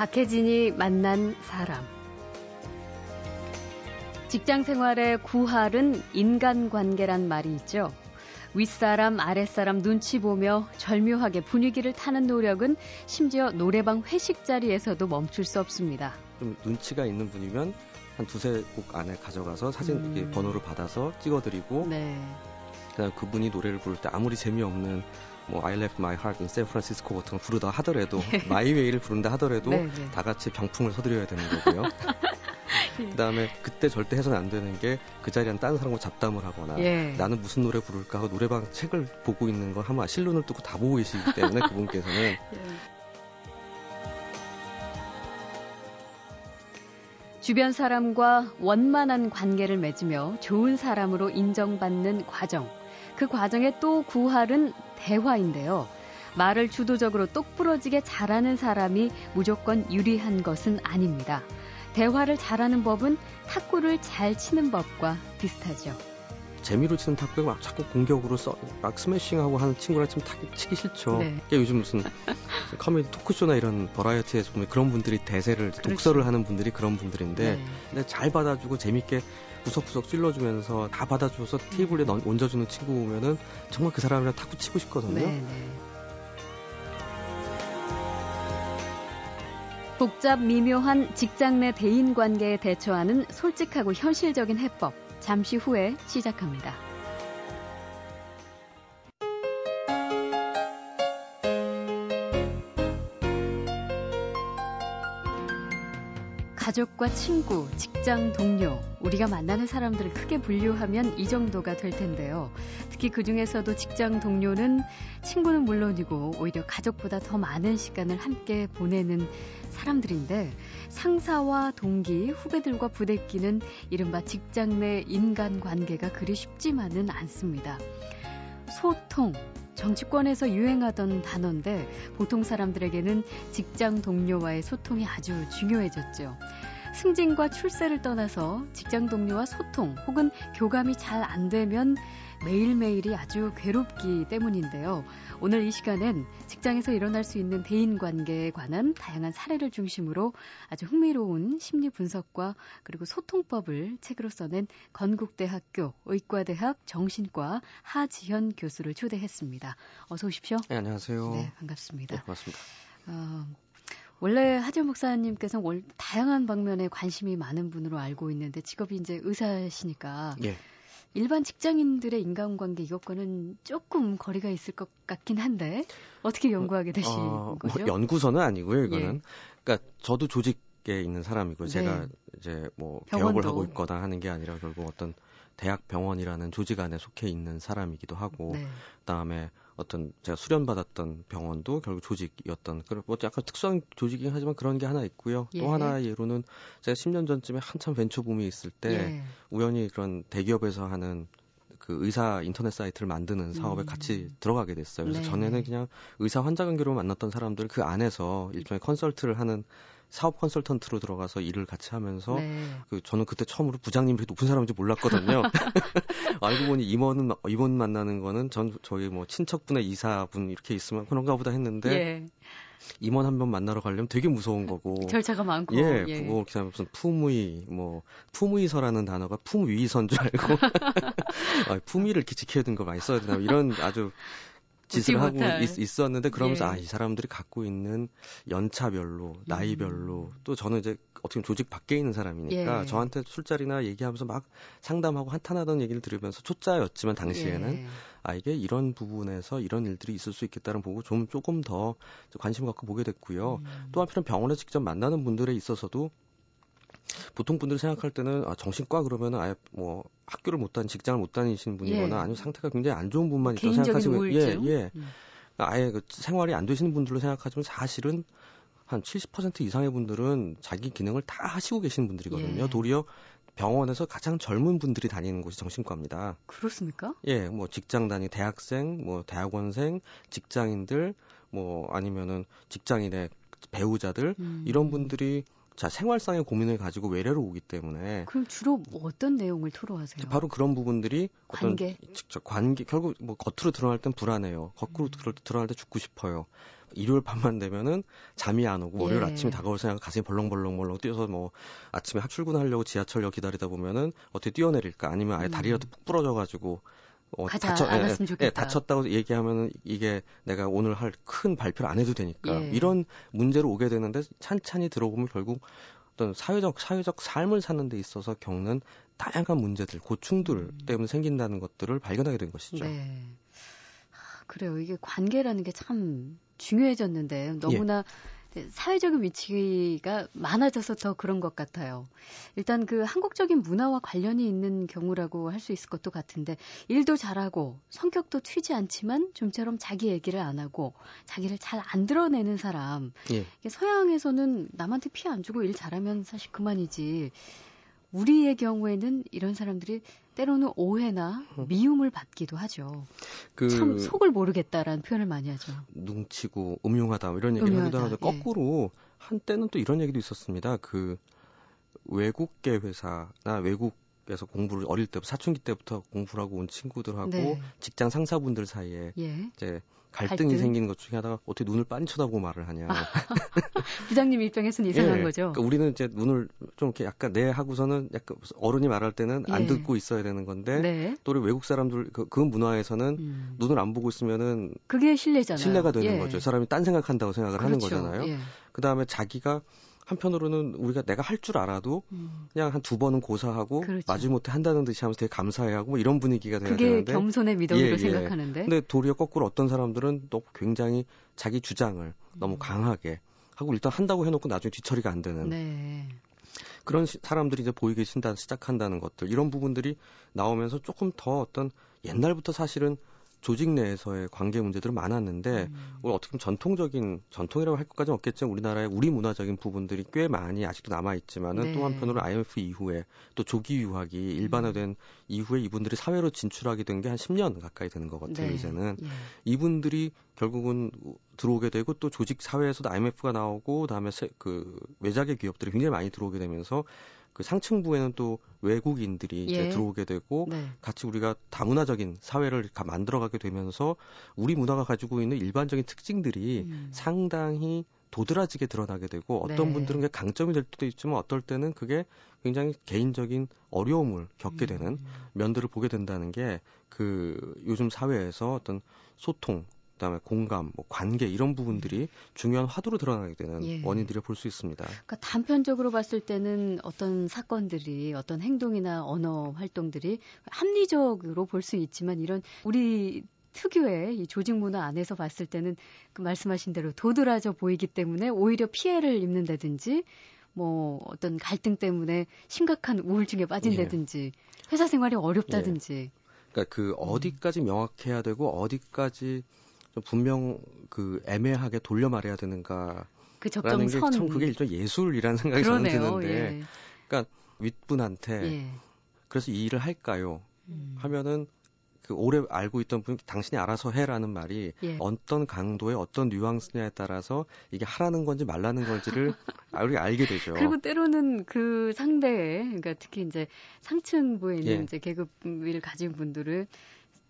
박혜진이 만난 사람. 직장 생활의 구할은 인간관계란 말이 있죠. 윗사람, 아랫사람 눈치 보며 절묘하게 분위기를 타는 노력은 심지어 노래방 회식 자리에서도 멈출 수 없습니다. 좀 눈치가 있는 분이면 한 두세 곡 안에 가져가서 사진 음. 이렇게 번호를 받아서 찍어드리고 네. 그다음 그분이 노래를 부를 때 아무리 재미없는 뭐 I left my heart in San Francisco 같은 거 부르다 하더라도 네. My Way를 부른다 하더라도 네, 네. 다 같이 병풍을 서드려야 되는 거고요. 그다음에 그때 절대 해서는 안 되는 게 그 자리에 다른 사람과 잡담을 하거나 예. 나는 무슨 노래 부를까 하고 노래방 책을 보고 있는 걸 하면 실눈을 뜨고 다 보고 계시기 때문에 그분께서는 예. 주변 사람과 원만한 관계를 맺으며 좋은 사람으로 인정받는 과정. 그 과정의 또 구할은 대화인데요. 말을 주도적으로 똑부러지게 잘하는 사람이 무조건 유리한 것은 아닙니다. 대화를 잘하는 법은 탁구를 잘 치는 법과 비슷하죠. 재미로 치는 탁구에 막 자꾸 공격으로 써, 막 스매싱하고 하는 친구랑 좀 탁, 치기 싫죠. 네. 요즘 무슨 커뮤니티 토크쇼나 이런 버라이어티에서 보면 그런 분들이 대세를 그렇죠. 독설을 하는 분들이 그런 분들인데 네. 근데 잘 받아주고 재밌게 구석구석 찔러주면서 다 받아줘서 테이블에 얹어주는 친구 보면은 정말 그 사람이랑 탁구 치고 싶거든요. 네, 네. 복잡 미묘한 직장 내 대인 관계에 대처하는 솔직하고 현실적인 해법. 잠시 후에 시작합니다. 가족과 친구, 직장 동료, 우리가 만나는 사람들을 크게 분류하면 이 정도가 될 텐데요. 특히 그 중에서도 직장 동료는 친구는 물론이고 오히려 가족보다 더 많은 시간을 함께 보내는 사람들인데 상사와 동기, 후배들과 부대끼는 이른바 직장 내 인간 관계가 그리 쉽지만은 않습니다. 소통, 정치권에서 유행하던 단어인데 보통 사람들에게는 직장 동료와의 소통이 아주 중요해졌죠. 승진과 출세를 떠나서 직장 동료와 소통 혹은 교감이 잘 안 되면 매일매일이 아주 괴롭기 때문인데요. 오늘 이 시간엔 직장에서 일어날 수 있는 대인 관계에 관한 다양한 사례를 중심으로 아주 흥미로운 심리 분석과 그리고 소통법을 책으로 써낸 건국대학교 의과대학 정신과 하지현 교수를 초대했습니다. 어서 오십시오. 네, 안녕하세요. 네, 반갑습니다. 네, 반갑습니다. 어, 원래 하지현 목사님께서 는 다양한 방면에 관심이 많은 분으로 알고 있는데 직업이 이제 의사시니까 예. 일반 직장인들의 인간관계 이것과는 조금 거리가 있을 것 같긴 한데 어떻게 연구하게 되신 어, 거죠? 뭐 연구서는 아니고요. 이거는 예. 그러니까 저도 조직에 있는 사람이고 네. 제가 이제 뭐 병원도. 개업을 하고 있거나 하는 게 아니라 결국 어떤 대학 병원이라는 조직 안에 속해 있는 사람이기도 하고 네. 그다음에 어떤 제가 수련받았던 병원도 결국 조직이었던 그런 뭐 약간 특수한 조직이긴 하지만 그런 게 하나 있고요. 예. 또 하나 예로는 제가 10년 전쯤에 한참 벤처 붐이 있을 때 예. 우연히 그런 대기업에서 하는 그 의사 인터넷 사이트를 만드는 사업에 음. 같이 들어가게 됐어요. 그래서 네. 전에는 그냥 의사 환자 관계로 만났던 사람들 그 안에서 일종의 컨설트를 하는 사업 컨설턴트로 들어가서 일을 같이 하면서 네. 그 저는 그때 처음으로 부장님이 높은 사람인지 몰랐거든요. 알고 보니 임원은 임원 만나는 거는 전 저희 뭐 친척분의 이사분 이렇게 있으면 그런가 보다 했는데 예. 임원 한번 만나러 가려면 되게 무서운 거고. 절차가 많고. 예, 예. 뭐 그냥 무슨 품위 뭐 품위서라는 단어가 품위선 줄 알고. 아, 품위를 지켜야 되는 거 많이 써야 되나 이런 아주 짓을 하고 있, 었는데 그러면서 예. 아이 사람들이 갖고 있는 연차별로 나이별로 음. 또 저는 이제 어떻게 보면 조직 밖에 있는 사람이니까 예. 저한테 술자리나 얘기하면서 막 상담하고 한탄하던 얘기를 들으면서 초짜였지만 당시에는 예. 아 이게 이런 부분에서 이런 일들이 있을 수 있겠다는 보고 좀 조금 더 관심 갖고 보게 됐고요. 음. 또 한편 병원에 직접 만나는 분들에 있어서도 보통 분들이 생각할 때는 아, 정신과 그러면 아예 뭐 학교를 못 다니 직장을 못 다니시는 분이거나 예. 아니면 상태가 굉장히 안 좋은 분만 있다고 생각하시고 예, 예. 음. 아예 그 생활이 안 되시는 분들로 생각하지만 사실은 한 70% 이상의 분들은 자기 기능을 다 하시고 계시는 분들이거든요. 예. 도리어 병원에서 가장 젊은 분들이 다니는 곳이 정신과입니다. 그렇습니까? 예, 뭐 직장 다니 대학생, 뭐 대학원생, 직장인들, 뭐 아니면은 직장인의 배우자들 음. 이런 분들이 자 생활상의 고민을 가지고 외래로 오기 때문에 그럼 주로 뭐 어떤 내용을 토로하세요? 바로 그런 부분들이 관계. 어떤 직접 관계 결국 뭐 겉으로 드러날 땐 불안해요. 겉으로 음. 드러날 때 죽고 싶어요. 일요일 밤만 되면은 잠이 안 오고 월요일 예. 아침이 다가올 생각 가슴이 벌렁벌렁벌렁 뛰어서 뭐 아침에 출근하려고 지하철역 기다리다 보면은 어떻게 뛰어내릴까 아니면 아예 음. 다리라도 푹 부러져 가지고 어, 다쳐, 예, 예, 예, 다쳤다고 얘기하면은 이게 내가 오늘 할 큰 발표를 안 해도 되니까 예. 이런 문제로 오게 되는데 찬찬히 들어보면 결국 어떤 사회적 사회적 삶을 사는 데 있어서 겪는 다양한 문제들, 고충들 음. 때문에 생긴다는 것들을 발견하게 된 것이죠. 네. 아, 그래요. 이게 관계라는 게 참 중요해졌는데 너무나 예. 사회적인 위치가 많아져서 더 그런 것 같아요. 일단 그 한국적인 문화와 관련이 있는 경우라고 할 수 있을 것도 같은데 일도 잘하고 성격도 튀지 않지만 좀처럼 자기 얘기를 안 하고 자기를 잘 안 드러내는 사람. 예. 서양에서는 남한테 피해 안 주고 일 잘하면 사실 그만이지. 우리의 경우에는 이런 사람들이 때로는 오해나 음. 미움을 받기도 하죠. 그, 참 속을 모르겠다라는 표현을 많이 하죠. 뭉치고 음흉하다 뭐 이런 얘기를 음흉하다, 하기도 하는데 예. 거꾸로 한때는 또 이런 얘기도 있었습니다. 그 외국계 회사나 외국에서 공부를 어릴 때부터 사춘기 때부터 공부를 하고 온 친구들하고 네. 직장 상사분들 사이에 예. 이제 갈등이 갈등? 생기는 것 중에 하나가 어떻게 눈을 빤히 쳐다보고 말을 하냐. 부장님 입장에서는 이상한 예, 거죠. 그러니까 우리는 이제 눈을 좀 이렇게 약간 내 네 하고서는 약간 어른이 말할 때는 안 예. 듣고 있어야 되는 건데 네. 또 우리 외국 사람들 그, 그 문화에서는 음. 눈을 안 보고 있으면은 그게 신뢰잖아요. 신뢰가 되는 예. 거죠. 사람이 딴 생각한다고 생각을 그렇죠. 하는 거잖아요. 예. 그 다음에 자기가 한편으로는 우리가 내가 할 줄 알아도 음. 그냥 한 두 번은 고사하고 그렇죠. 마지못해 한다는 듯이 하면서 되게 감사해하고 뭐 이런 분위기가 돼야 그게 되는데 겸손의 미덕으로 예, 예. 생각하는데 근데 도리어 거꾸로 어떤 사람들은 또 굉장히 자기 주장을 음. 너무 강하게 하고 일단 한다고 해놓고 나중에 뒤처리가 안 되는 네. 그런 시, 사람들이 이제 보이기 신다 시작한다는 것들 이런 부분들이 나오면서 조금 더 어떤 옛날부터 사실은 조직 내에서의 관계 문제들은 많았는데 음. 어떻게 보면 전통적인 전통이라고 할 것까지는 없겠지만 우리나라의 우리 문화적인 부분들이 꽤 많이 아직도 남아 있지만은 네. 또 한편으로 IMF 이후에 또 조기 유학이 일반화된 음. 이후에 이분들이 사회로 진출하게 된 게 한 10년 가까이 되는 것 같아요. 네. 이제는 예. 이분들이 결국은 들어오게 되고 또 조직 사회에서도 IMF가 나오고 그다음에 세, 그 외작의 기업들이 굉장히 많이 들어오게 되면서 그 상층부에는 또 외국인들이 예. 이제 들어오게 되고 네. 같이 우리가 다문화적인 사회를 만들어가게 되면서 우리 문화가 가지고 있는 일반적인 특징들이 음. 상당히 도드라지게 드러나게 되고 어떤 네. 분들은 그게 강점이 될 때도 있지만 어떨 때는 그게 굉장히 개인적인 어려움을 겪게 되는 음. 면들을 보게 된다는 게 그 요즘 사회에서 어떤 소통 그다음에 공감, 뭐 관계 이런 부분들이 중요한 화두로 드러나게 되는 예. 원인들을 볼 수 있습니다. 그러니까 단편적으로 봤을 때는 어떤 사건들이 어떤 행동이나 언어 활동들이 합리적으로 볼 수 있지만 이런 우리 특유의 이 조직 문화 안에서 봤을 때는 그 말씀하신 대로 도드라져 보이기 때문에 오히려 피해를 입는다든지 뭐 어떤 갈등 때문에 심각한 우울증에 빠진다든지 예. 회사 생활이 어렵다든지. 예. 그러니까 그 어디까지 명확해야 되고 어디까지 좀 분명 그 애매하게 돌려 말해야 되는가. 그 적정선. 참 그게 일종 예술이라는 생각이 그러네요. 저는 드는데. 예. 그러니까 윗분한테 예. 그래서 이 일을 할까요? 음. 하면은 그 오래 알고 있던 분 당신이 알아서 해라는 말이 예. 어떤 강도의 어떤 뉘앙스냐에 따라서 이게 하라는 건지 말라는 건지를 우리가 알게 되죠. 그리고 때로는 그 상대의 그러니까 특히 이제 상층부에 있는 예. 이제 계급을 가진 분들은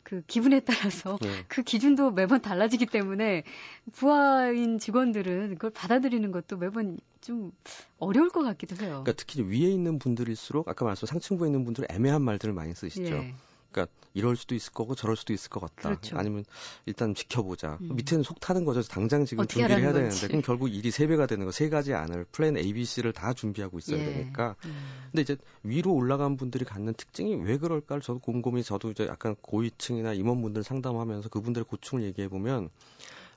그 기분에 따라서 네. 그 기준도 매번 달라지기 때문에 부하인 직원들은 그걸 받아들이는 것도 매번 좀 어려울 것 같기도 해요. 그러니까 특히 위에 있는 분들일수록 아까 말씀 상층부에 있는 분들은 애매한 말들을 많이 쓰시죠. 예. 그러니까 이럴 수도 있을 거고 저럴 수도 있을 것 같다. 그렇죠. 아니면 일단 지켜보자. 음. 밑에는 속 타는 거죠. 당장 지금 준비를 해야 건지. 되는데 그럼 결국 일이 세 배가 되는 거 세 가지 안을 플랜 A, B, C를 다 준비하고 있어야 예. 되니까. 음. 근데 이제 위로 올라간 분들이 갖는 특징이 왜 그럴까를 저도 곰곰이 저도 이제 약간 고위층이나 임원분들 상담하면서 그분들의 고충을 얘기해 보면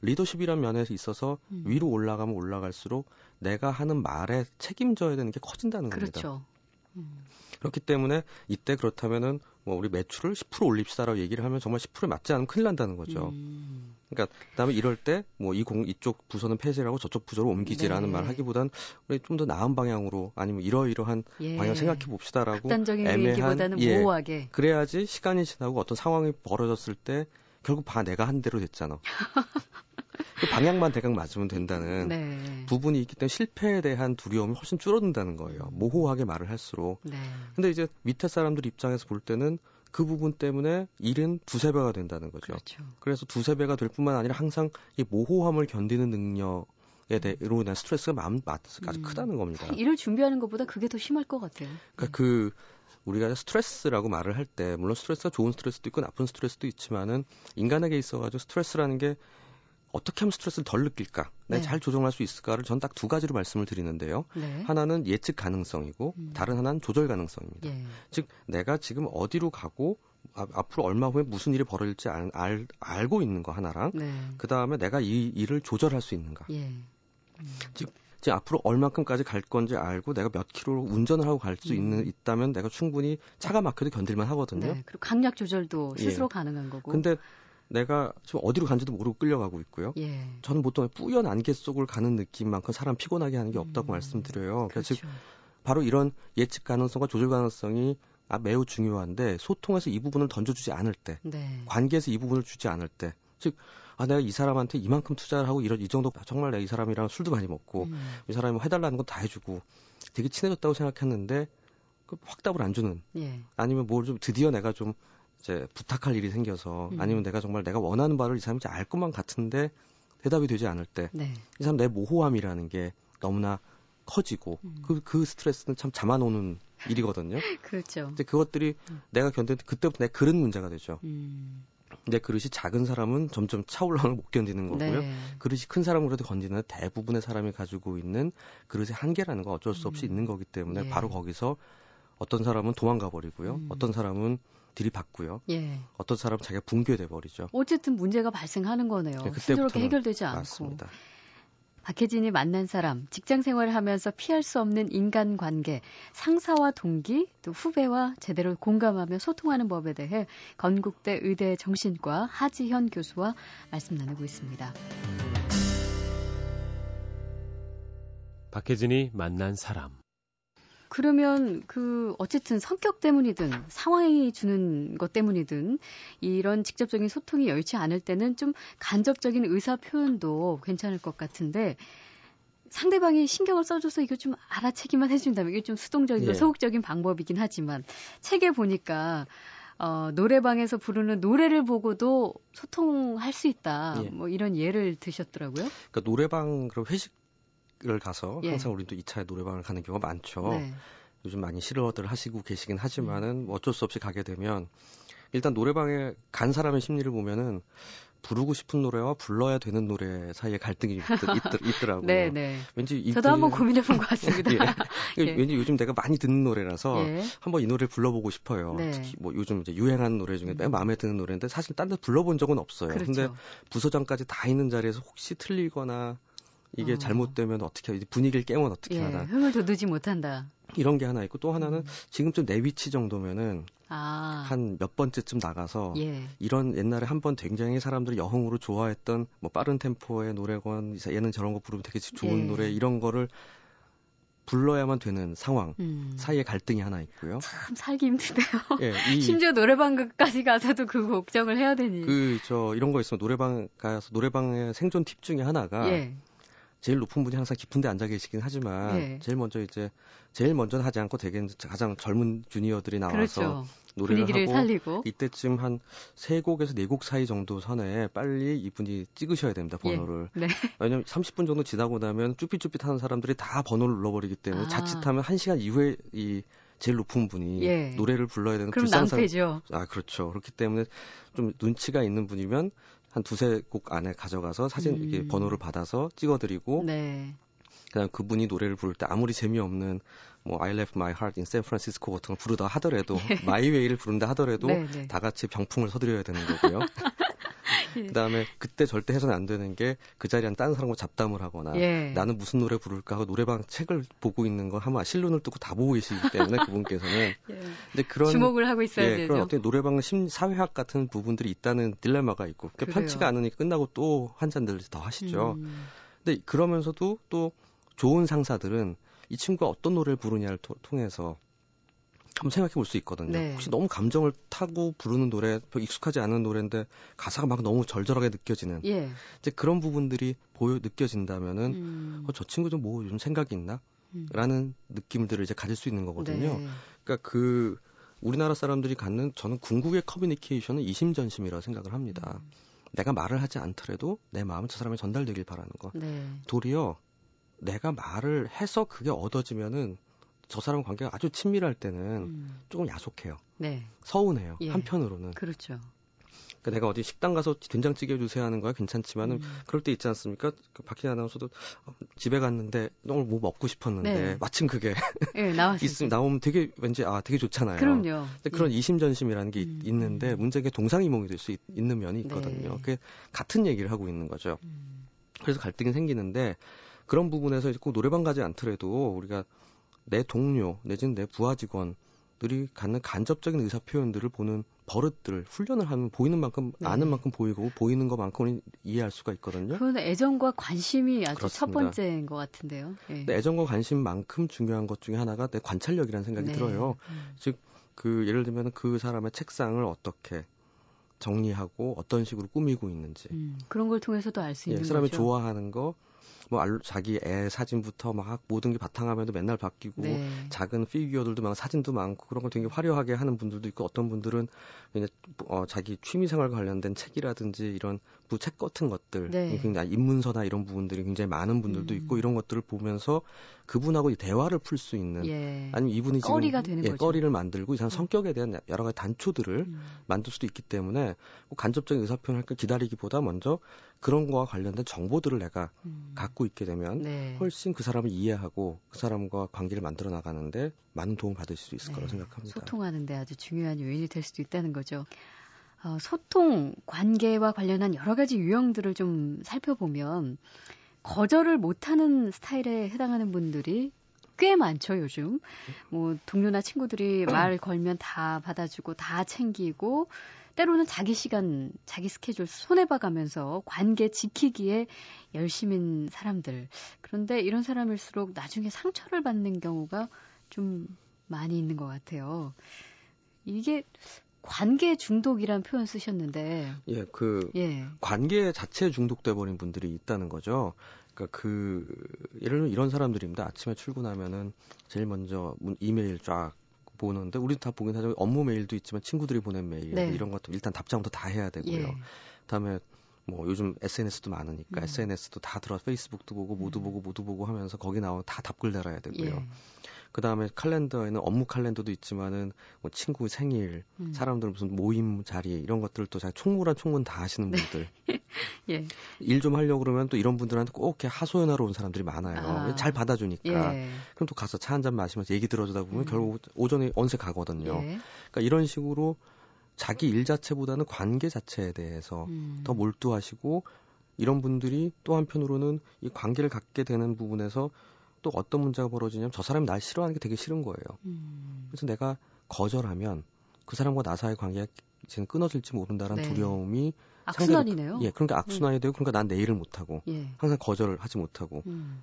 리더십이란 면에서 있어서 음. 위로 올라가면 올라갈수록 내가 하는 말에 책임져야 되는 게 커진다는 겁니다. 그렇죠. 음. 그렇기 때문에 이때 그렇다면은 뭐 우리 매출을 10% 올립시다라고 얘기를 하면 정말 10%에 맞지 않으면 큰일 난다는 거죠. 음. 그러니까 그다음에 이럴 때 뭐 이 공 이쪽 부서는 폐쇄라고 저쪽 부서로 옮기지라는 네. 말 하기보단 우리 좀 더 나은 방향으로 아니면 이러이러한 예. 방향 생각해 봅시다라고 애매한 예. 모호하게 그래야지 시간이 지나고 어떤 상황이 벌어졌을 때 결국 봐 내가 한 대로 됐잖아. 그 방향만 대강 맞으면 된다는 네. 부분이 있기 때문에 실패에 대한 두려움이 훨씬 줄어든다는 거예요. 모호하게 말을 할수록. 네. 근데 이제 밑에 사람들 입장에서 볼 때는 그 부분 때문에 일은 두세 배가 된다는 거죠. 그렇죠. 그래서 두세 배가 될 뿐만 아니라 항상 이 모호함을 견디는 능력 에 대로 인한 스트레스가 마음 아주 음. 크다는 겁니다. 일을 준비하는 것보다 그게 더 심할 것 같아요. 그러니까 네. 그 우리가 스트레스라고 말을 할 때 물론 스트레스가 좋은 스트레스도 있고 나쁜 스트레스도 있지만은 인간에게 있어가지고 스트레스라는 게 어떻게 하면 스트레스를 덜 느낄까? 내가 네. 잘 조정할 수 있을까를 전 딱 두 가지로 말씀을 드리는데요. 네. 하나는 예측 가능성이고 음. 다른 하나는 조절 가능성입니다. 예. 즉 내가 지금 어디로 가고 아, 앞으로 얼마 후에 무슨 일이 벌어질지 알, 알, 알고 있는 거 하나랑 네. 그 다음에 내가 이 일을 조절할 수 있는가. 예. 음. 즉 이제 앞으로 얼마큼까지 갈 건지 알고 내가 몇 킬로 운전을 하고 갈수 음. 있는 있다면 내가 충분히 차가 막혀도 견딜만 하거든요. 네, 그리고 강약 조절도 스스로 예. 가능한 거고. 근데 내가 지금 어디로 간지도 모르고 끌려가고 있고요. 예. 저는 보통 뿌연 안개 속을 가는 느낌만큼 사람 피곤하게 하는 게 없다고 음. 말씀드려요. 그렇죠. 즉 바로 이런 예측 가능성과 조절 가능성이 아, 매우 중요한데 소통에서 이 부분을 던져주지 않을 때, 네. 관계에서 이 부분을 주지 않을 때, 즉 아, 내가 이 사람한테 이만큼 투자를 하고 이런 이 정도 정말 내가 이 사람이랑 술도 많이 먹고 음. 이 사람이 뭐 해달라는 건 다 해주고 되게 친해졌다고 생각했는데 그 확답을 안 주는 예. 아니면 뭘 좀 드디어 내가 좀 이제 부탁할 일이 생겨서 음. 아니면 내가 정말 내가 원하는 바를 이 사람이 알 것만 같은데 대답이 되지 않을 때이 네. 사람 내 모호함이라는 게 너무나 커지고 음. 그, 그 스트레스는 참 잠아오는 일이거든요. 그렇죠. 근데 그것들이 음. 내가 견딘 그때부터 내 그릇 문제가 되죠. 음. 내 그릇이 작은 사람은 점점 차올라는 못 견디는 거고요. 네. 그릇이 큰 사람은 그래도 건지는 대부분의 사람이 가지고 있는 그릇의 한계라는 건 어쩔 수 없이 음. 있는 거기 때문에 예. 바로 거기서 어떤 사람은 도망가 버리고요. 음. 어떤 사람은 들이받고요. 예. 어떤 사람은 자기가 붕괴돼 버리죠. 어쨌든 문제가 발생하는 거네요. 네, 그때부터 해결되지 않고. 맞습니다. 박혜진이 만난 사람, 직장 생활을 하면서 피할 수 없는 인간 관계, 상사와 동기, 또 후배와 제대로 공감하며 소통하는 법에 대해 건국대 의대 정신과 하지현 교수와 말씀 나누고 있습니다. 박혜진이 만난 사람. 그러면 그 어쨌든 성격 때문이든 상황이 주는 것 때문이든 이런 직접적인 소통이 여의치 않을 때는 좀 간접적인 의사 표현도 괜찮을 것 같은데 상대방이 신경을 써줘서 이거 좀 알아채기만 해준다면 이게 좀 수동적이고 예. 소극적인 방법이긴 하지만 책에 보니까 어, 노래방에서 부르는 노래를 보고도 소통할 수 있다. 예. 뭐 이런 예를 드셨더라고요. 그러니까 노래방 그럼 회식 을 가서 예. 항상 우리도 2차에 노래방을 가는 경우가 많죠. 네. 요즘 많이 싫어들 하시고 계시긴 하지만은 뭐 어쩔 수 없이 가게 되면 일단 노래방에 간 사람의 심리를 보면은 부르고 싶은 노래와 불러야 되는 노래 사이에 갈등이 있, 있, 더라고요 네, 네. 왠지 저도 한번 고민해 본 것 같습니다. 예. 예. 왠지 요즘 내가 많이 듣는 노래라서 예. 한번 이 노래를 불러보고 싶어요. 네. 특히 뭐 요즘 이제 유행하는 노래 중에 맨 음. 마음에 드는 노래인데 사실 딴 데 불러본 적은 없어요. 그렇죠. 근데 부서장까지 다 있는 자리에서 혹시 틀리거나 이게 어. 잘못되면 어떻게 분위기를 깨면 어떻게 예, 하나. 흥을 돋우지 못한다. 이런 게 하나 있고 또 하나는 음. 지금쯤 내 위치 정도면은 아. 한몇 번째쯤 나가서 예. 이런 옛날에 한 번 굉장히 사람들이 여흥으로 좋아했던 뭐 빠른 템포의 노래건 얘는 저런 거 부르면 되게 좋은 예. 노래 이런 거를 불러야만 되는 상황 음. 사이에 갈등이 하나 있고요. 참 살기 힘드네요. 예, 이, 심지어 노래방까지 가서도 그 걱정을 해야 되니. 그 저 이런 거 있으면 노래방 가서 노래방의 생존 팁 중에 하나가 예. 제일 높은 분이 항상 깊은 데 앉아 계시긴 하지만 네. 제일 먼저 이제 제일 먼저는 하지 않고 대개 가장 젊은 주니어들이 나와서 그렇죠. 노래를 하고 살리고. 이때쯤 한 세 곡에서 네 곡 사이 정도 선에 빨리 이분이 찍으셔야 됩니다 번호를. 예. 네. 왜냐면 30분 정도 지나고 나면 쭈삣쭈삣 하는 사람들이 다 번호를 눌러버리기 때문에 아. 자칫하면 1 시간 이후에 이 제일 높은 분이 예. 노래를 불러야 되는 그럼 불쌍한 낭패죠. 아 그렇죠. 그렇기 때문에 좀 눈치가 있는 분이면 한 두세 곡 안에 가져가서 사진 음. 이렇게 번호를 받아서 찍어드리고 네. 그다음 그분이 노래를 부를 때 아무리 재미없는 뭐 I left my heart in San Francisco 같은 걸 부르다 하더라도 예. My Way를 부른다 하더라도 네, 네. 다 같이 병풍을 서드려야 되는 거고요. 예. 그다음에 그때 절대 해서는 안 되는 게 그 자리에 딴 사람과 잡담을 하거나 예. 나는 무슨 노래 부를까 하고 노래방 책을 보고 있는 걸 하면 실눈을 뜨고 다 보고 계시기 때문에 그분께서는 예. 근데 그런 주목을 하고 있어야 예, 되죠. 그런 어떤 노래방 심 사회학 같은 부분들이 있다는 딜레마가 있고 그러니까 편치가 않으니까 끝나고 또 한 잔들 더 하시죠. 음. 근데 그러면서도 또 좋은 상사들은 이 친구가 어떤 노래를 부르냐를 토, 통해서 한번 생각해 볼 수 있거든요. 네. 혹시 너무 감정을 타고 부르는 노래, 익숙하지 않은 노래인데 가사가 막 너무 절절하게 느껴지는 예. 이제 그런 부분들이 보여 느껴진다면은 음. 어, 저 친구 좀 뭐 요즘 생각이 있나? 음. 라는 느낌들을 이제 가질 수 있는 거거든요. 네. 그러니까 그 우리나라 사람들이 갖는 저는 궁극의 커뮤니케이션은 이심전심이라고 생각을 합니다. 음. 내가 말을 하지 않더라도 내 마음은 저 사람에 전달되길 바라는 거. 네. 도리어 내가 말을 해서 그게 얻어지면은 저 사람 관계가 아주 친밀할 때는 음. 조금 야속해요. 네. 서운해요. 예. 한편으로는. 그렇죠. 그러니까 내가 어디 식당 가서 된장찌개 주세요 하는 거야 괜찮지만은 음. 그럴 때 있지 않습니까? 그 박희 아나운서도 어, 집에 갔는데 오늘 뭐 먹고 싶었는데 네. 마침 그게 네, 있으면 나오면 되게 왠지 아 되게 좋잖아요. 그럼요. 근데 그런 예. 이심전심이라는 게 음. 있는데 문제가 동상이몽이 될 수 있는 면이 있거든요. 네. 그게 같은 얘기를 하고 있는 거죠. 음. 그래서 갈등이 생기는데 그런 부분에서 꼭 노래방 가지 않더라도 우리가 내 동료 내지는 내 부하 직원들이 갖는 간접적인 의사 표현들을 보는 버릇들 훈련을 하면 보이는 만큼 네. 아는 만큼 보이고 보이는 것만큼은 이해할 수가 있거든요. 그건 애정과 관심이 아주 그렇습니다. 첫 번째인 것 같은데요. 네. 애정과 관심만큼 중요한 것 중에 하나가 내 관찰력이라는 생각이 네. 들어요. 음. 즉그 예를 들면 그 사람의 책상을 어떻게 정리하고 어떤 식으로 꾸미고 있는지 음, 그런 걸 통해서도 알수 예, 있는 예, 그 사람이 거죠. 좋아하는 거뭐 알, 자기 애 사진부터 막 모든 게 바탕화면도 맨날 바뀌고 네. 작은 피규어들도 많고 사진도 많고 그런 걸 되게 화려하게 하는 분들도 있고 어떤 분들은 그냥 어, 자기 취미생활과 관련된 책이라든지 이런 부책 같은 것들 네. 굉장히 입문서나 이런 부분들이 굉장히 많은 분들도 음. 있고 이런 것들을 보면서 그분하고 대화를 풀 수 있는 예. 아니면 이분이 지금 꺼리가 되는 예, 거죠. 꺼리를 만들고 이 사람 음. 성격에 대한 여러 가지 단초들을 음. 만들 수도 있기 때문에 간접적인 의사표현을 기다리기보다 먼저 그런 거와 관련된 정보들을 내가 음. 갖고 있게 되면 네. 훨씬 그 사람을 이해하고 그 사람과 관계를 만들어 나가는데 많은 도움을 받을 수 있을 네. 거라고 생각합니다. 소통하는데 아주 중요한 요인이 될 수도 있다는 거죠. 어, 소통, 관계와 관련한 여러 가지 유형들을 좀 살펴보면 거절을 못하는 스타일에 해당하는 분들이 꽤 많죠, 요즘. 뭐, 동료나 친구들이 말 걸면 다 받아주고, 다 챙기고, 때로는 자기 시간, 자기 스케줄 손해봐가면서 관계 지키기에 열심인 사람들. 그런데 이런 사람일수록 나중에 상처를 받는 경우가 좀 많이 있는 것 같아요. 이게 관계 중독이란 표현 쓰셨는데. 예, 그 예. 관계 자체에 중독돼 버린 분들이 있다는 거죠. 그러니까 그 예를 들면 이런 사람들입니다. 아침에 출근하면은 제일 먼저 이메일 쫙 보는데 우리 다 보긴 하죠. 업무 메일도 있지만 친구들이 보낸 메일 네. 이런 것도 일단 답장부터 다 해야 되고요. 예. 그다음에 뭐 요즘 SNS도 많으니까 음. SNS도 다 들어 페이스북도 보고 모두 음. 보고 모두 보고 하면서 거기 나오면 다 답글 달아야 되고요. 예. 그 다음에 칼렌더에는 업무 칼렌더도 있지만은 뭐 친구 생일, 음. 사람들 무슨 모임 자리 이런 것들도 잘 총무란 총무는 다 하시는 네. 분들. 예. 일 좀 하려고 그러면 또 이런 분들한테 꼭 이렇게 하소연하러 온 사람들이 많아요. 아. 잘 받아주니까. 예. 그럼 또 가서 차 한 잔 마시면서 얘기 들어주다 보면 음. 결국 오전에 언제 가거든요. 예. 그러니까 이런 식으로 자기 일 자체보다는 관계 자체에 대해서 음. 더 몰두하시고 이런 분들이 또 한편으로는 이 관계를 갖게 되는 부분에서 또 어떤 문제가 벌어지냐면 저 사람이 날 싫어하는 게 되게 싫은 거예요. 음. 그래서 내가 거절하면 그 사람과 나 사이의 관계가 이제는 끊어질지 모른다는 네. 두려움이 악순환이네요. 예, 그러니까 악순환이 네. 되고 그러니까 난 내일을 못 하고 예. 항상 거절을 하지 못하고 음.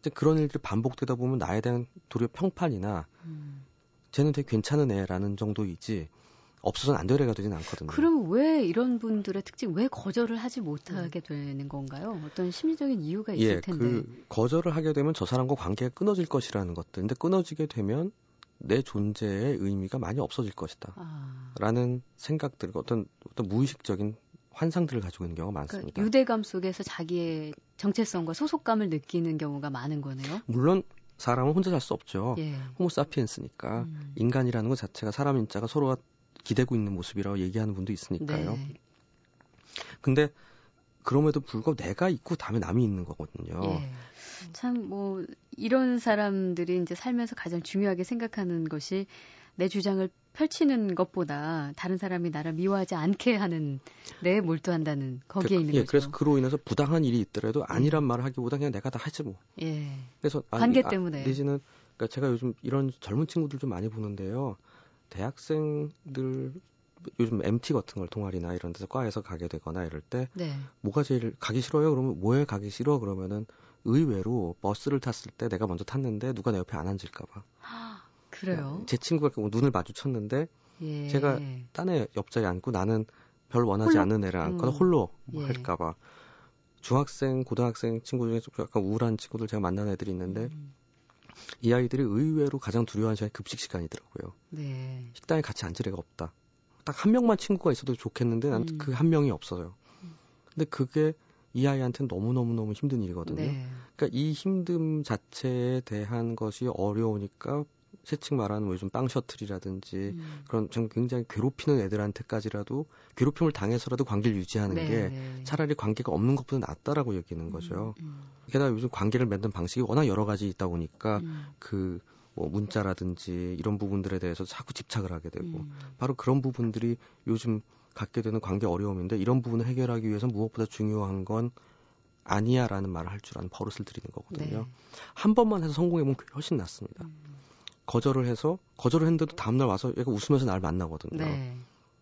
이제 그런 일들이 반복되다 보면 나에 대한 도리어 평판이나 음. 쟤는 되게 괜찮은 애라는 정도이지 없어서는 안 되래가 되진 않거든요. 그럼 왜 이런 분들의 특징, 왜 거절을 하지 못하게 되는 건가요? 어떤 심리적인 이유가 있을 예, 텐데. 그 거절을 하게 되면 저 사람과 관계가 끊어질 것이라는 것들. 근데 끊어지게 되면 내 존재의 의미가 많이 없어질 것이다. 아. 라는 생각들, 어떤, 어떤 무의식적인 환상들을 가지고 있는 경우가 그러니까 많습니다. 그러니까 유대감 속에서 자기의 정체성과 소속감을 느끼는 경우가 많은 거네요. 물론 사람은 혼자 살 수 없죠. 예. 호모사피엔스니까 음. 인간이라는 것 자체가 사람 인자가 서로가 기대고 있는 모습이라고 얘기하는 분도 있으니까요. 네. 근데 그럼에도 불구하고 내가 있고 다음에 남이 있는 거거든요. 예. 참뭐 이런 사람들이 이제 살면서 가장 중요하게 생각하는 것이 내 주장을 펼치는 것보다 다른 사람이 나를 미워하지 않게 하는 내 몰두한다는 거기에 그, 있는 예, 거죠. 그래서 그로 인해서 부당한 일이 있더라도 아니란 음. 말을 하기보다 그냥 내가 다 하지 뭐. 예. 그래서 관계 아니, 때문에 아, 내지는 그러니까 제가 요즘 이런 젊은 친구들 좀 많이 보는데요. 대학생들 요즘 MT 같은 걸 동아리나 이런 데서 과에서 가게 되거나 이럴 때 네. 뭐가 제일 가기 싫어요? 그러면 뭐에 가기 싫어? 그러면은 의외로 버스를 탔을 때 내가 먼저 탔는데 누가 내 옆에 안 앉을까봐. 그래요? 제 친구가 뭐 눈을 마주쳤는데 예. 제가 딴애 옆자리에 앉고 나는 별 원하지 홀로? 않는 애를 앉거나 음. 홀로 뭐 예. 할까봐. 중학생, 고등학생 친구 중에 좀 약간 우울한 친구들 제가 만난 애들이 있는데 음. 이 아이들이 의외로 가장 두려워하는 시간이 급식 시간이더라고요. 네. 식당에 같이 앉을 애가 없다. 딱 한 명만 친구가 있어도 좋겠는데 난 그한 음. 명이 없어요. 근데 그게 이 아이한테는 너무너무너무 힘든 일이거든요. 네. 그러니까 이 힘듦 자체에 대한 것이 어려우니까 세칭 말하는 뭐 요즘 빵 셔틀이라든지 음. 그런 좀 굉장히 괴롭히는 애들한테까지라도 괴롭힘을 당해서라도 관계를 유지하는 네, 게 네. 차라리 관계가 없는 것보다 낫다라고 여기는 거죠. 음, 음. 게다가 요즘 관계를 맺는 방식이 워낙 여러 가지 있다 보니까 음. 그뭐 문자라든지 이런 부분들에 대해서 자꾸 집착을 하게 되고 음. 바로 그런 부분들이 요즘 갖게 되는 관계 어려움인데 이런 부분을 해결하기 위해서 무엇보다 중요한 건 아니야라는 말을 할 줄 아는 버릇을 들이는 거거든요. 네. 한 번만 해서 성공해보면 훨씬 낫습니다. 음. 거절을 해서 거절을 했는데도 다음날 와서 얘가 웃으면서 날 만나거든요. 네.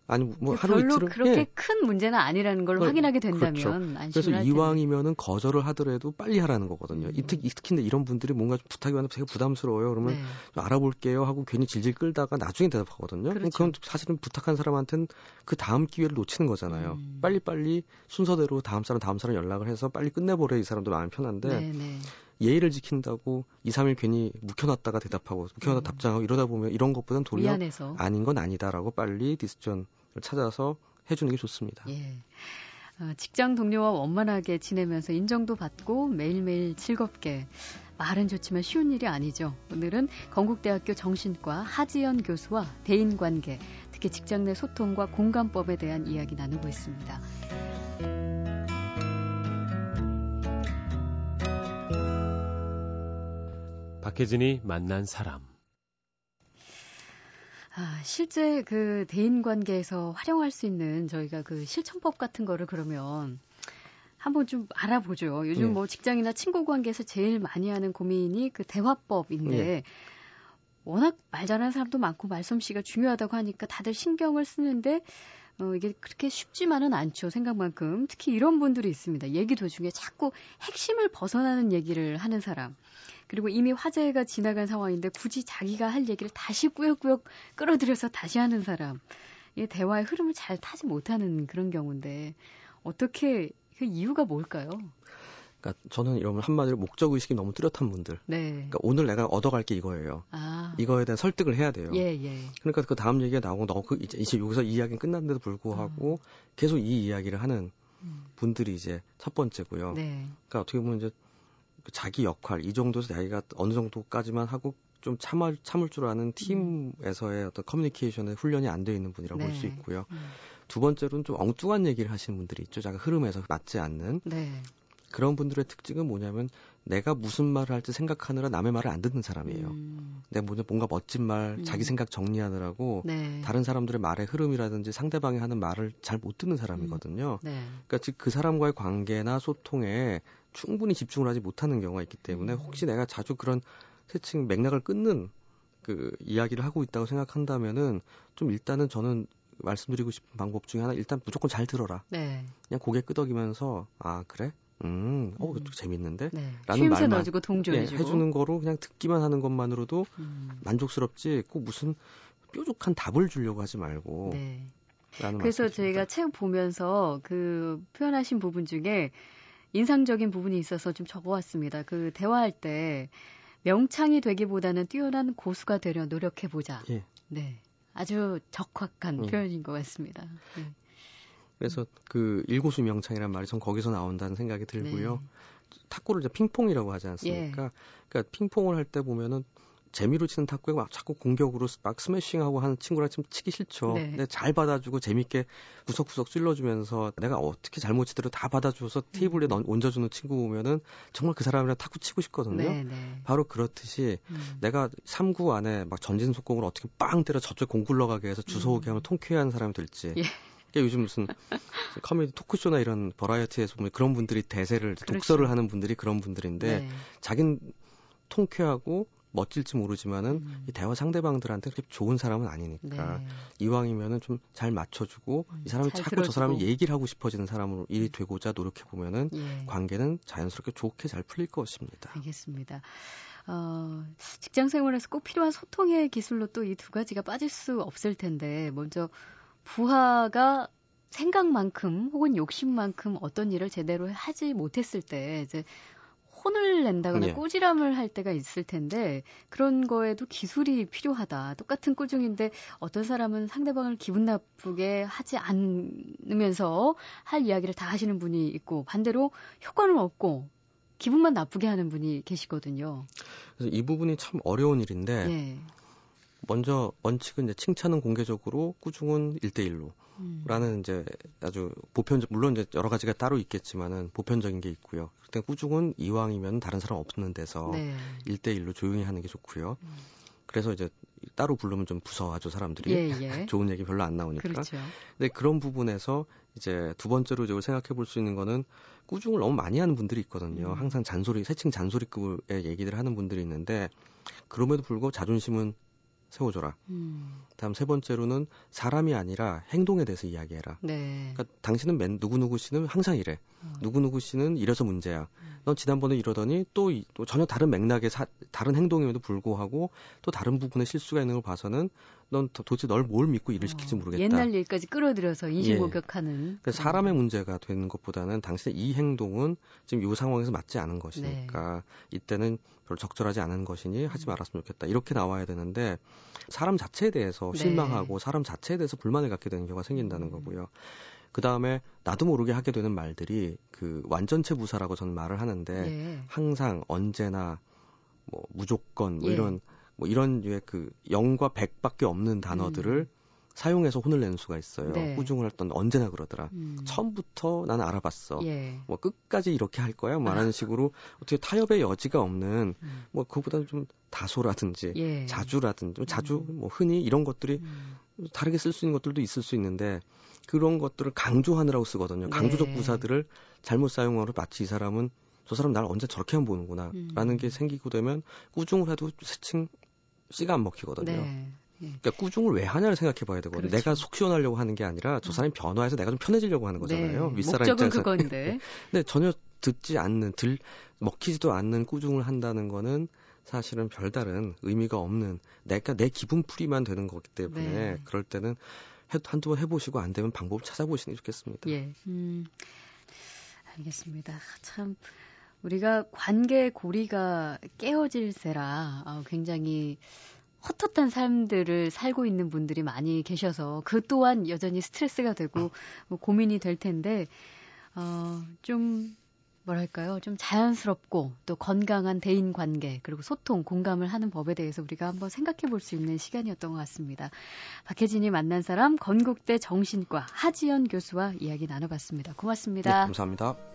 아니 뭐 하루 별로 이틀은 그렇게 예. 큰 문제는 아니라는 걸 그, 확인하게 된다면 그렇죠. 그래서 이왕이면은 거절을 하더라도 빨리 하라는 거거든요. 음. 특히 특히 이런 분들이 뭔가 좀 부탁이 왔는데 되게 부담스러워요. 그러면 네. 좀 알아볼게요 하고 괜히 질질 끌다가 나중에 대답하거든요. 그렇죠. 그럼 사실은 부탁한 사람한테는 그 다음 기회를 놓치는 거잖아요. 음. 빨리 빨리 순서대로 다음 사람 다음 사람 연락을 해서 빨리 끝내버려 이 사람도 마음이 편한데 네, 네. 예의를 지킨다고 2, 3일 괜히 묵혀놨다가 대답하고 묵혀놨다 음. 답장하고 이러다 보면 이런 것보단 도리어 미안해서. 아닌 건 아니다라고 빨리 디스전을 찾아서 해주는 게 좋습니다. 예. 어, 직장 동료와 원만하게 지내면서 인정도 받고 매일매일 즐겁게 말은 좋지만 쉬운 일이 아니죠. 오늘은 건국대학교 정신과 하지연 교수와 대인관계, 특히 직장 내 소통과 공감법에 대한 이야기 나누고 있습니다. 박혜진이 만난 사람. 아, 실제 그 대인 관계에서 활용할 수 있는 저희가 그 실천법 같은 거를 그러면 한번 좀 알아보죠. 요즘 네. 뭐 직장이나 친구 관계에서 제일 많이 하는 고민이 그 대화법인데 네. 워낙 말 잘하는 사람도 많고 말솜씨가 중요하다고 하니까 다들 신경을 쓰는데 어, 이게 그렇게 쉽지만은 않죠. 생각만큼. 특히 이런 분들이 있습니다. 얘기 도중에 자꾸 핵심을 벗어나는 얘기를 하는 사람. 그리고 이미 화제가 지나간 상황인데 굳이 자기가 할 얘기를 다시 꾸역꾸역 끌어들여서 다시 하는 사람. 이 대화의 흐름을 잘 타지 못하는 그런 경우인데 어떻게 그 이유가 뭘까요? 그러니까 저는 이러면 한마디로 목적 의식이 너무 뚜렷한 분들. 네. 그러니까 오늘 내가 얻어갈 게 이거예요. 아. 이거에 대한 설득을 해야 돼요. 예, 예. 그러니까 그 다음 얘기가 나오고 너그 이제, 이제 여기서 이 이야기는 끝났는데도 불구하고 아. 계속 이 이야기를 하는 음. 분들이 이제 첫 번째고요. 네. 그러니까 어떻게 보면 이제 그 자기 역할 이 정도에서 자기가 어느 정도까지만 하고 좀 참을 참을 줄 아는 팀에서의 어떤 커뮤니케이션에 훈련이 안 돼 있는 분이라고 네. 볼수 있고요. 음. 두 번째로는 좀 엉뚱한 얘기를 하시는 분들이 있죠. 자기 흐름에서 맞지 않는. 네. 그런 분들의 특징은 뭐냐면 내가 무슨 말을 할지 생각하느라 남의 말을 안 듣는 사람이에요. 음. 내가 뭔가 멋진 말, 음. 자기 생각 정리하느라고 네. 다른 사람들의 말의 흐름이라든지 상대방이 하는 말을 잘 못 듣는 사람이거든요. 음. 네. 그러니까 즉 그 사람과의 관계나 소통에 충분히 집중을 하지 못하는 경우가 있기 때문에 음. 혹시 내가 자주 그런 세칭 맥락을 끊는 그 이야기를 하고 있다고 생각한다면은 좀 일단은 저는 말씀드리고 싶은 방법 중에 하나 일단 무조건 잘 들어라. 네. 그냥 고개 끄덕이면서 아 그래? 음, 어, 음. 재밌는데? 네. 라는 말만 넣어주고 동조해주고. 예, 해주는 거로 그냥 듣기만 하는 것만으로도 음. 만족스럽지 꼭 무슨 뾰족한 답을 주려고 하지 말고. 네. 그래서 저희가 책 보면서 그 표현하신 부분 중에 인상적인 부분이 있어서 좀 적어왔습니다. 그 대화할 때 명창이 되기보다는 뛰어난 고수가 되려 노력해 보자. 예. 네. 아주 적확한 예. 표현인 것 같습니다. 네. 그래서 그 일고수 명창이란 말이 전 거기서 나온다는 생각이 들고요. 네. 탁구를 이제 핑퐁이라고 하지 않습니까? 예. 그러니까 핑퐁을 할 때 보면은 재미로 치는 탁구에 막 자꾸 공격으로 막 스매싱하고 하는 친구랑 좀 치기 싫죠. 네. 근데 잘 받아주고 재밌게 구석구석 찔러주면서 내가 어떻게 잘못 치더라도 다 받아줘서 테이블에 음. 얹어주는 친구 보면은 정말 그 사람이랑 탁구 치고 싶거든요. 네, 네. 바로 그렇듯이 음. 내가 3구 안에 막 전진 속공을 어떻게 빵 때려 저쪽 공 굴러가게 해서 주워오게 음. 하면 통쾌한 사람이 될지. 예. 요즘 무슨 커뮤니티 토크쇼나 이런 버라이어티에서 보면 그런 분들이 대세를 그렇죠. 독설을 하는 분들이 그런 분들인데 네. 자긴 통쾌하고 멋질지 모르지만은 음. 이 대화 상대방들한테 그렇게 좋은 사람은 아니니까 네. 이왕이면은 좀 잘 맞춰주고 음, 이 사람이 자꾸 들어주고. 저 사람이 얘기를 하고 싶어지는 사람으로 일이 음. 되고자 노력해 보면은 예. 관계는 자연스럽게 좋게 잘 풀릴 것입니다. 알겠습니다. 어, 직장 생활에서 꼭 필요한 소통의 기술로 또 이 두 가지가 빠질 수 없을 텐데 먼저 부하가 생각만큼 혹은 욕심만큼 어떤 일을 제대로 하지 못했을 때 이제 혼을 낸다거나 예. 꾸지람을 할 때가 있을 텐데 그런 거에도 기술이 필요하다. 똑같은 꾸중인데 어떤 사람은 상대방을 기분 나쁘게 하지 않으면서 할 이야기를 다 하시는 분이 있고 반대로 효과는 없고 기분만 나쁘게 하는 분이 계시거든요. 그래서 이 부분이 참 어려운 일인데 예. 먼저 원칙은 이제 칭찬은 공개적으로 꾸중은 1대1로 음. 라는 이제 아주 보편적 물론 이제 여러 가지가 따로 있겠지만은 보편적인 게 있고요. 그때 꾸중은 이왕이면 다른 사람 없는 데서 네. 1대1로 조용히 하는 게 좋고요. 음. 그래서 이제 따로 부르면 좀 무서워하죠 사람들이 예, 예. 좋은 얘기 별로 안 나오니까. 그렇죠. 근데 그런 부분에서 이제 두 번째로 이제 생각해 볼 수 있는 거는 꾸중을 너무 많이 하는 분들이 있거든요. 음. 항상 잔소리, 새칭 잔소리급의 얘기를 하는 분들이 있는데 그럼에도 불구하고 자존심은 세워줘라. 음. 다음 세 번째로는 사람이 아니라 행동에 대해서 이야기해라. 네. 그러니까 당신은 맨 누구누구 씨는 항상 이래. 어. 누구누구 씨는 이래서 문제야. 음. 넌 지난번에 이러더니 또, 또 전혀 다른 맥락의 사, 다른 행동임에도 불구하고 또 다른 부분에 실수가 있는 걸 봐서는 넌 도, 도대체 널 뭘 믿고 일을 시킬지 어. 모르겠다. 옛날 일까지 끌어들여서 인신공격하는. 예. 사람의 문제가 되는 것보다는 당신의 이 행동은 지금 이 상황에서 맞지 않은 것이니까 네. 이때는 별로 적절하지 않은 것이니 하지 음. 말았으면 좋겠다. 이렇게 나와야 되는데 사람 자체에 대해서 네. 실망하고 사람 자체에 대해서 불만을 갖게 되는 경우가 생긴다는 음. 거고요. 그 다음에 나도 모르게 하게 되는 말들이 그 완전체 부사라고 저는 말을 하는데 예. 항상 언제나 뭐 무조건 뭐 예. 이런 뭐 이런 류의 그 0과 100밖에 없는 단어들을 음. 사용해서 혼을 내는 수가 있어요. 네. 꾸중을 했던 언제나 그러더라. 음. 처음부터 나는 알아봤어. 예. 뭐 끝까지 이렇게 할 거야. 뭐 하는 식으로 어떻게 타협의 여지가 없는 음. 뭐 그보다는 좀 다소라든지 예. 자주라든지 뭐 자주 음. 뭐 흔히 이런 것들이 음. 다르게 쓸 수 있는 것들도 있을 수 있는데 그런 것들을 강조하느라고 쓰거든요. 강조적 네. 부사들을 잘못 사용하로 마치 이 사람은 저 사람 나를 언제 저렇게 한 보는구나 라는 게 음. 생기고 되면 꾸중을 해도 새칭 씨가 안 먹히거든요. 네. 예. 그러니까 꾸중을 왜 하냐를 생각해 봐야 되거든요. 그렇죠. 내가 속 시원하려고 하는 게 아니라 저 음. 사람이 변화해서 내가 좀 편해지려고 하는 거잖아요. 네. 윗사람 목적은 입장에서. 그건데. 근데 전혀 듣지 않는, 들, 먹히지도 않는 꾸중을 한다는 거는 사실은 별다른 의미가 없는 내가 내 기분 풀이만 되는 거기 때문에 네. 그럴 때는 해, 한두 번 해보시고 안 되면 방법을 찾아보시는 게 좋겠습니다. 예. 음, 알겠습니다. 참 우리가 관계 고리가 깨어질세라 어, 굉장히 헛헛한 삶들을 살고 있는 분들이 많이 계셔서 그 또한 여전히 스트레스가 되고 뭐 고민이 될 텐데 어, 좀 뭐랄까요? 좀 자연스럽고 또 건강한 대인 관계 그리고 소통, 공감을 하는 법에 대해서 우리가 한번 생각해 볼 수 있는 시간이었던 것 같습니다. 박혜진이 만난 사람 건국대 정신과 하지연 교수와 이야기 나눠봤습니다. 고맙습니다. 네, 감사합니다.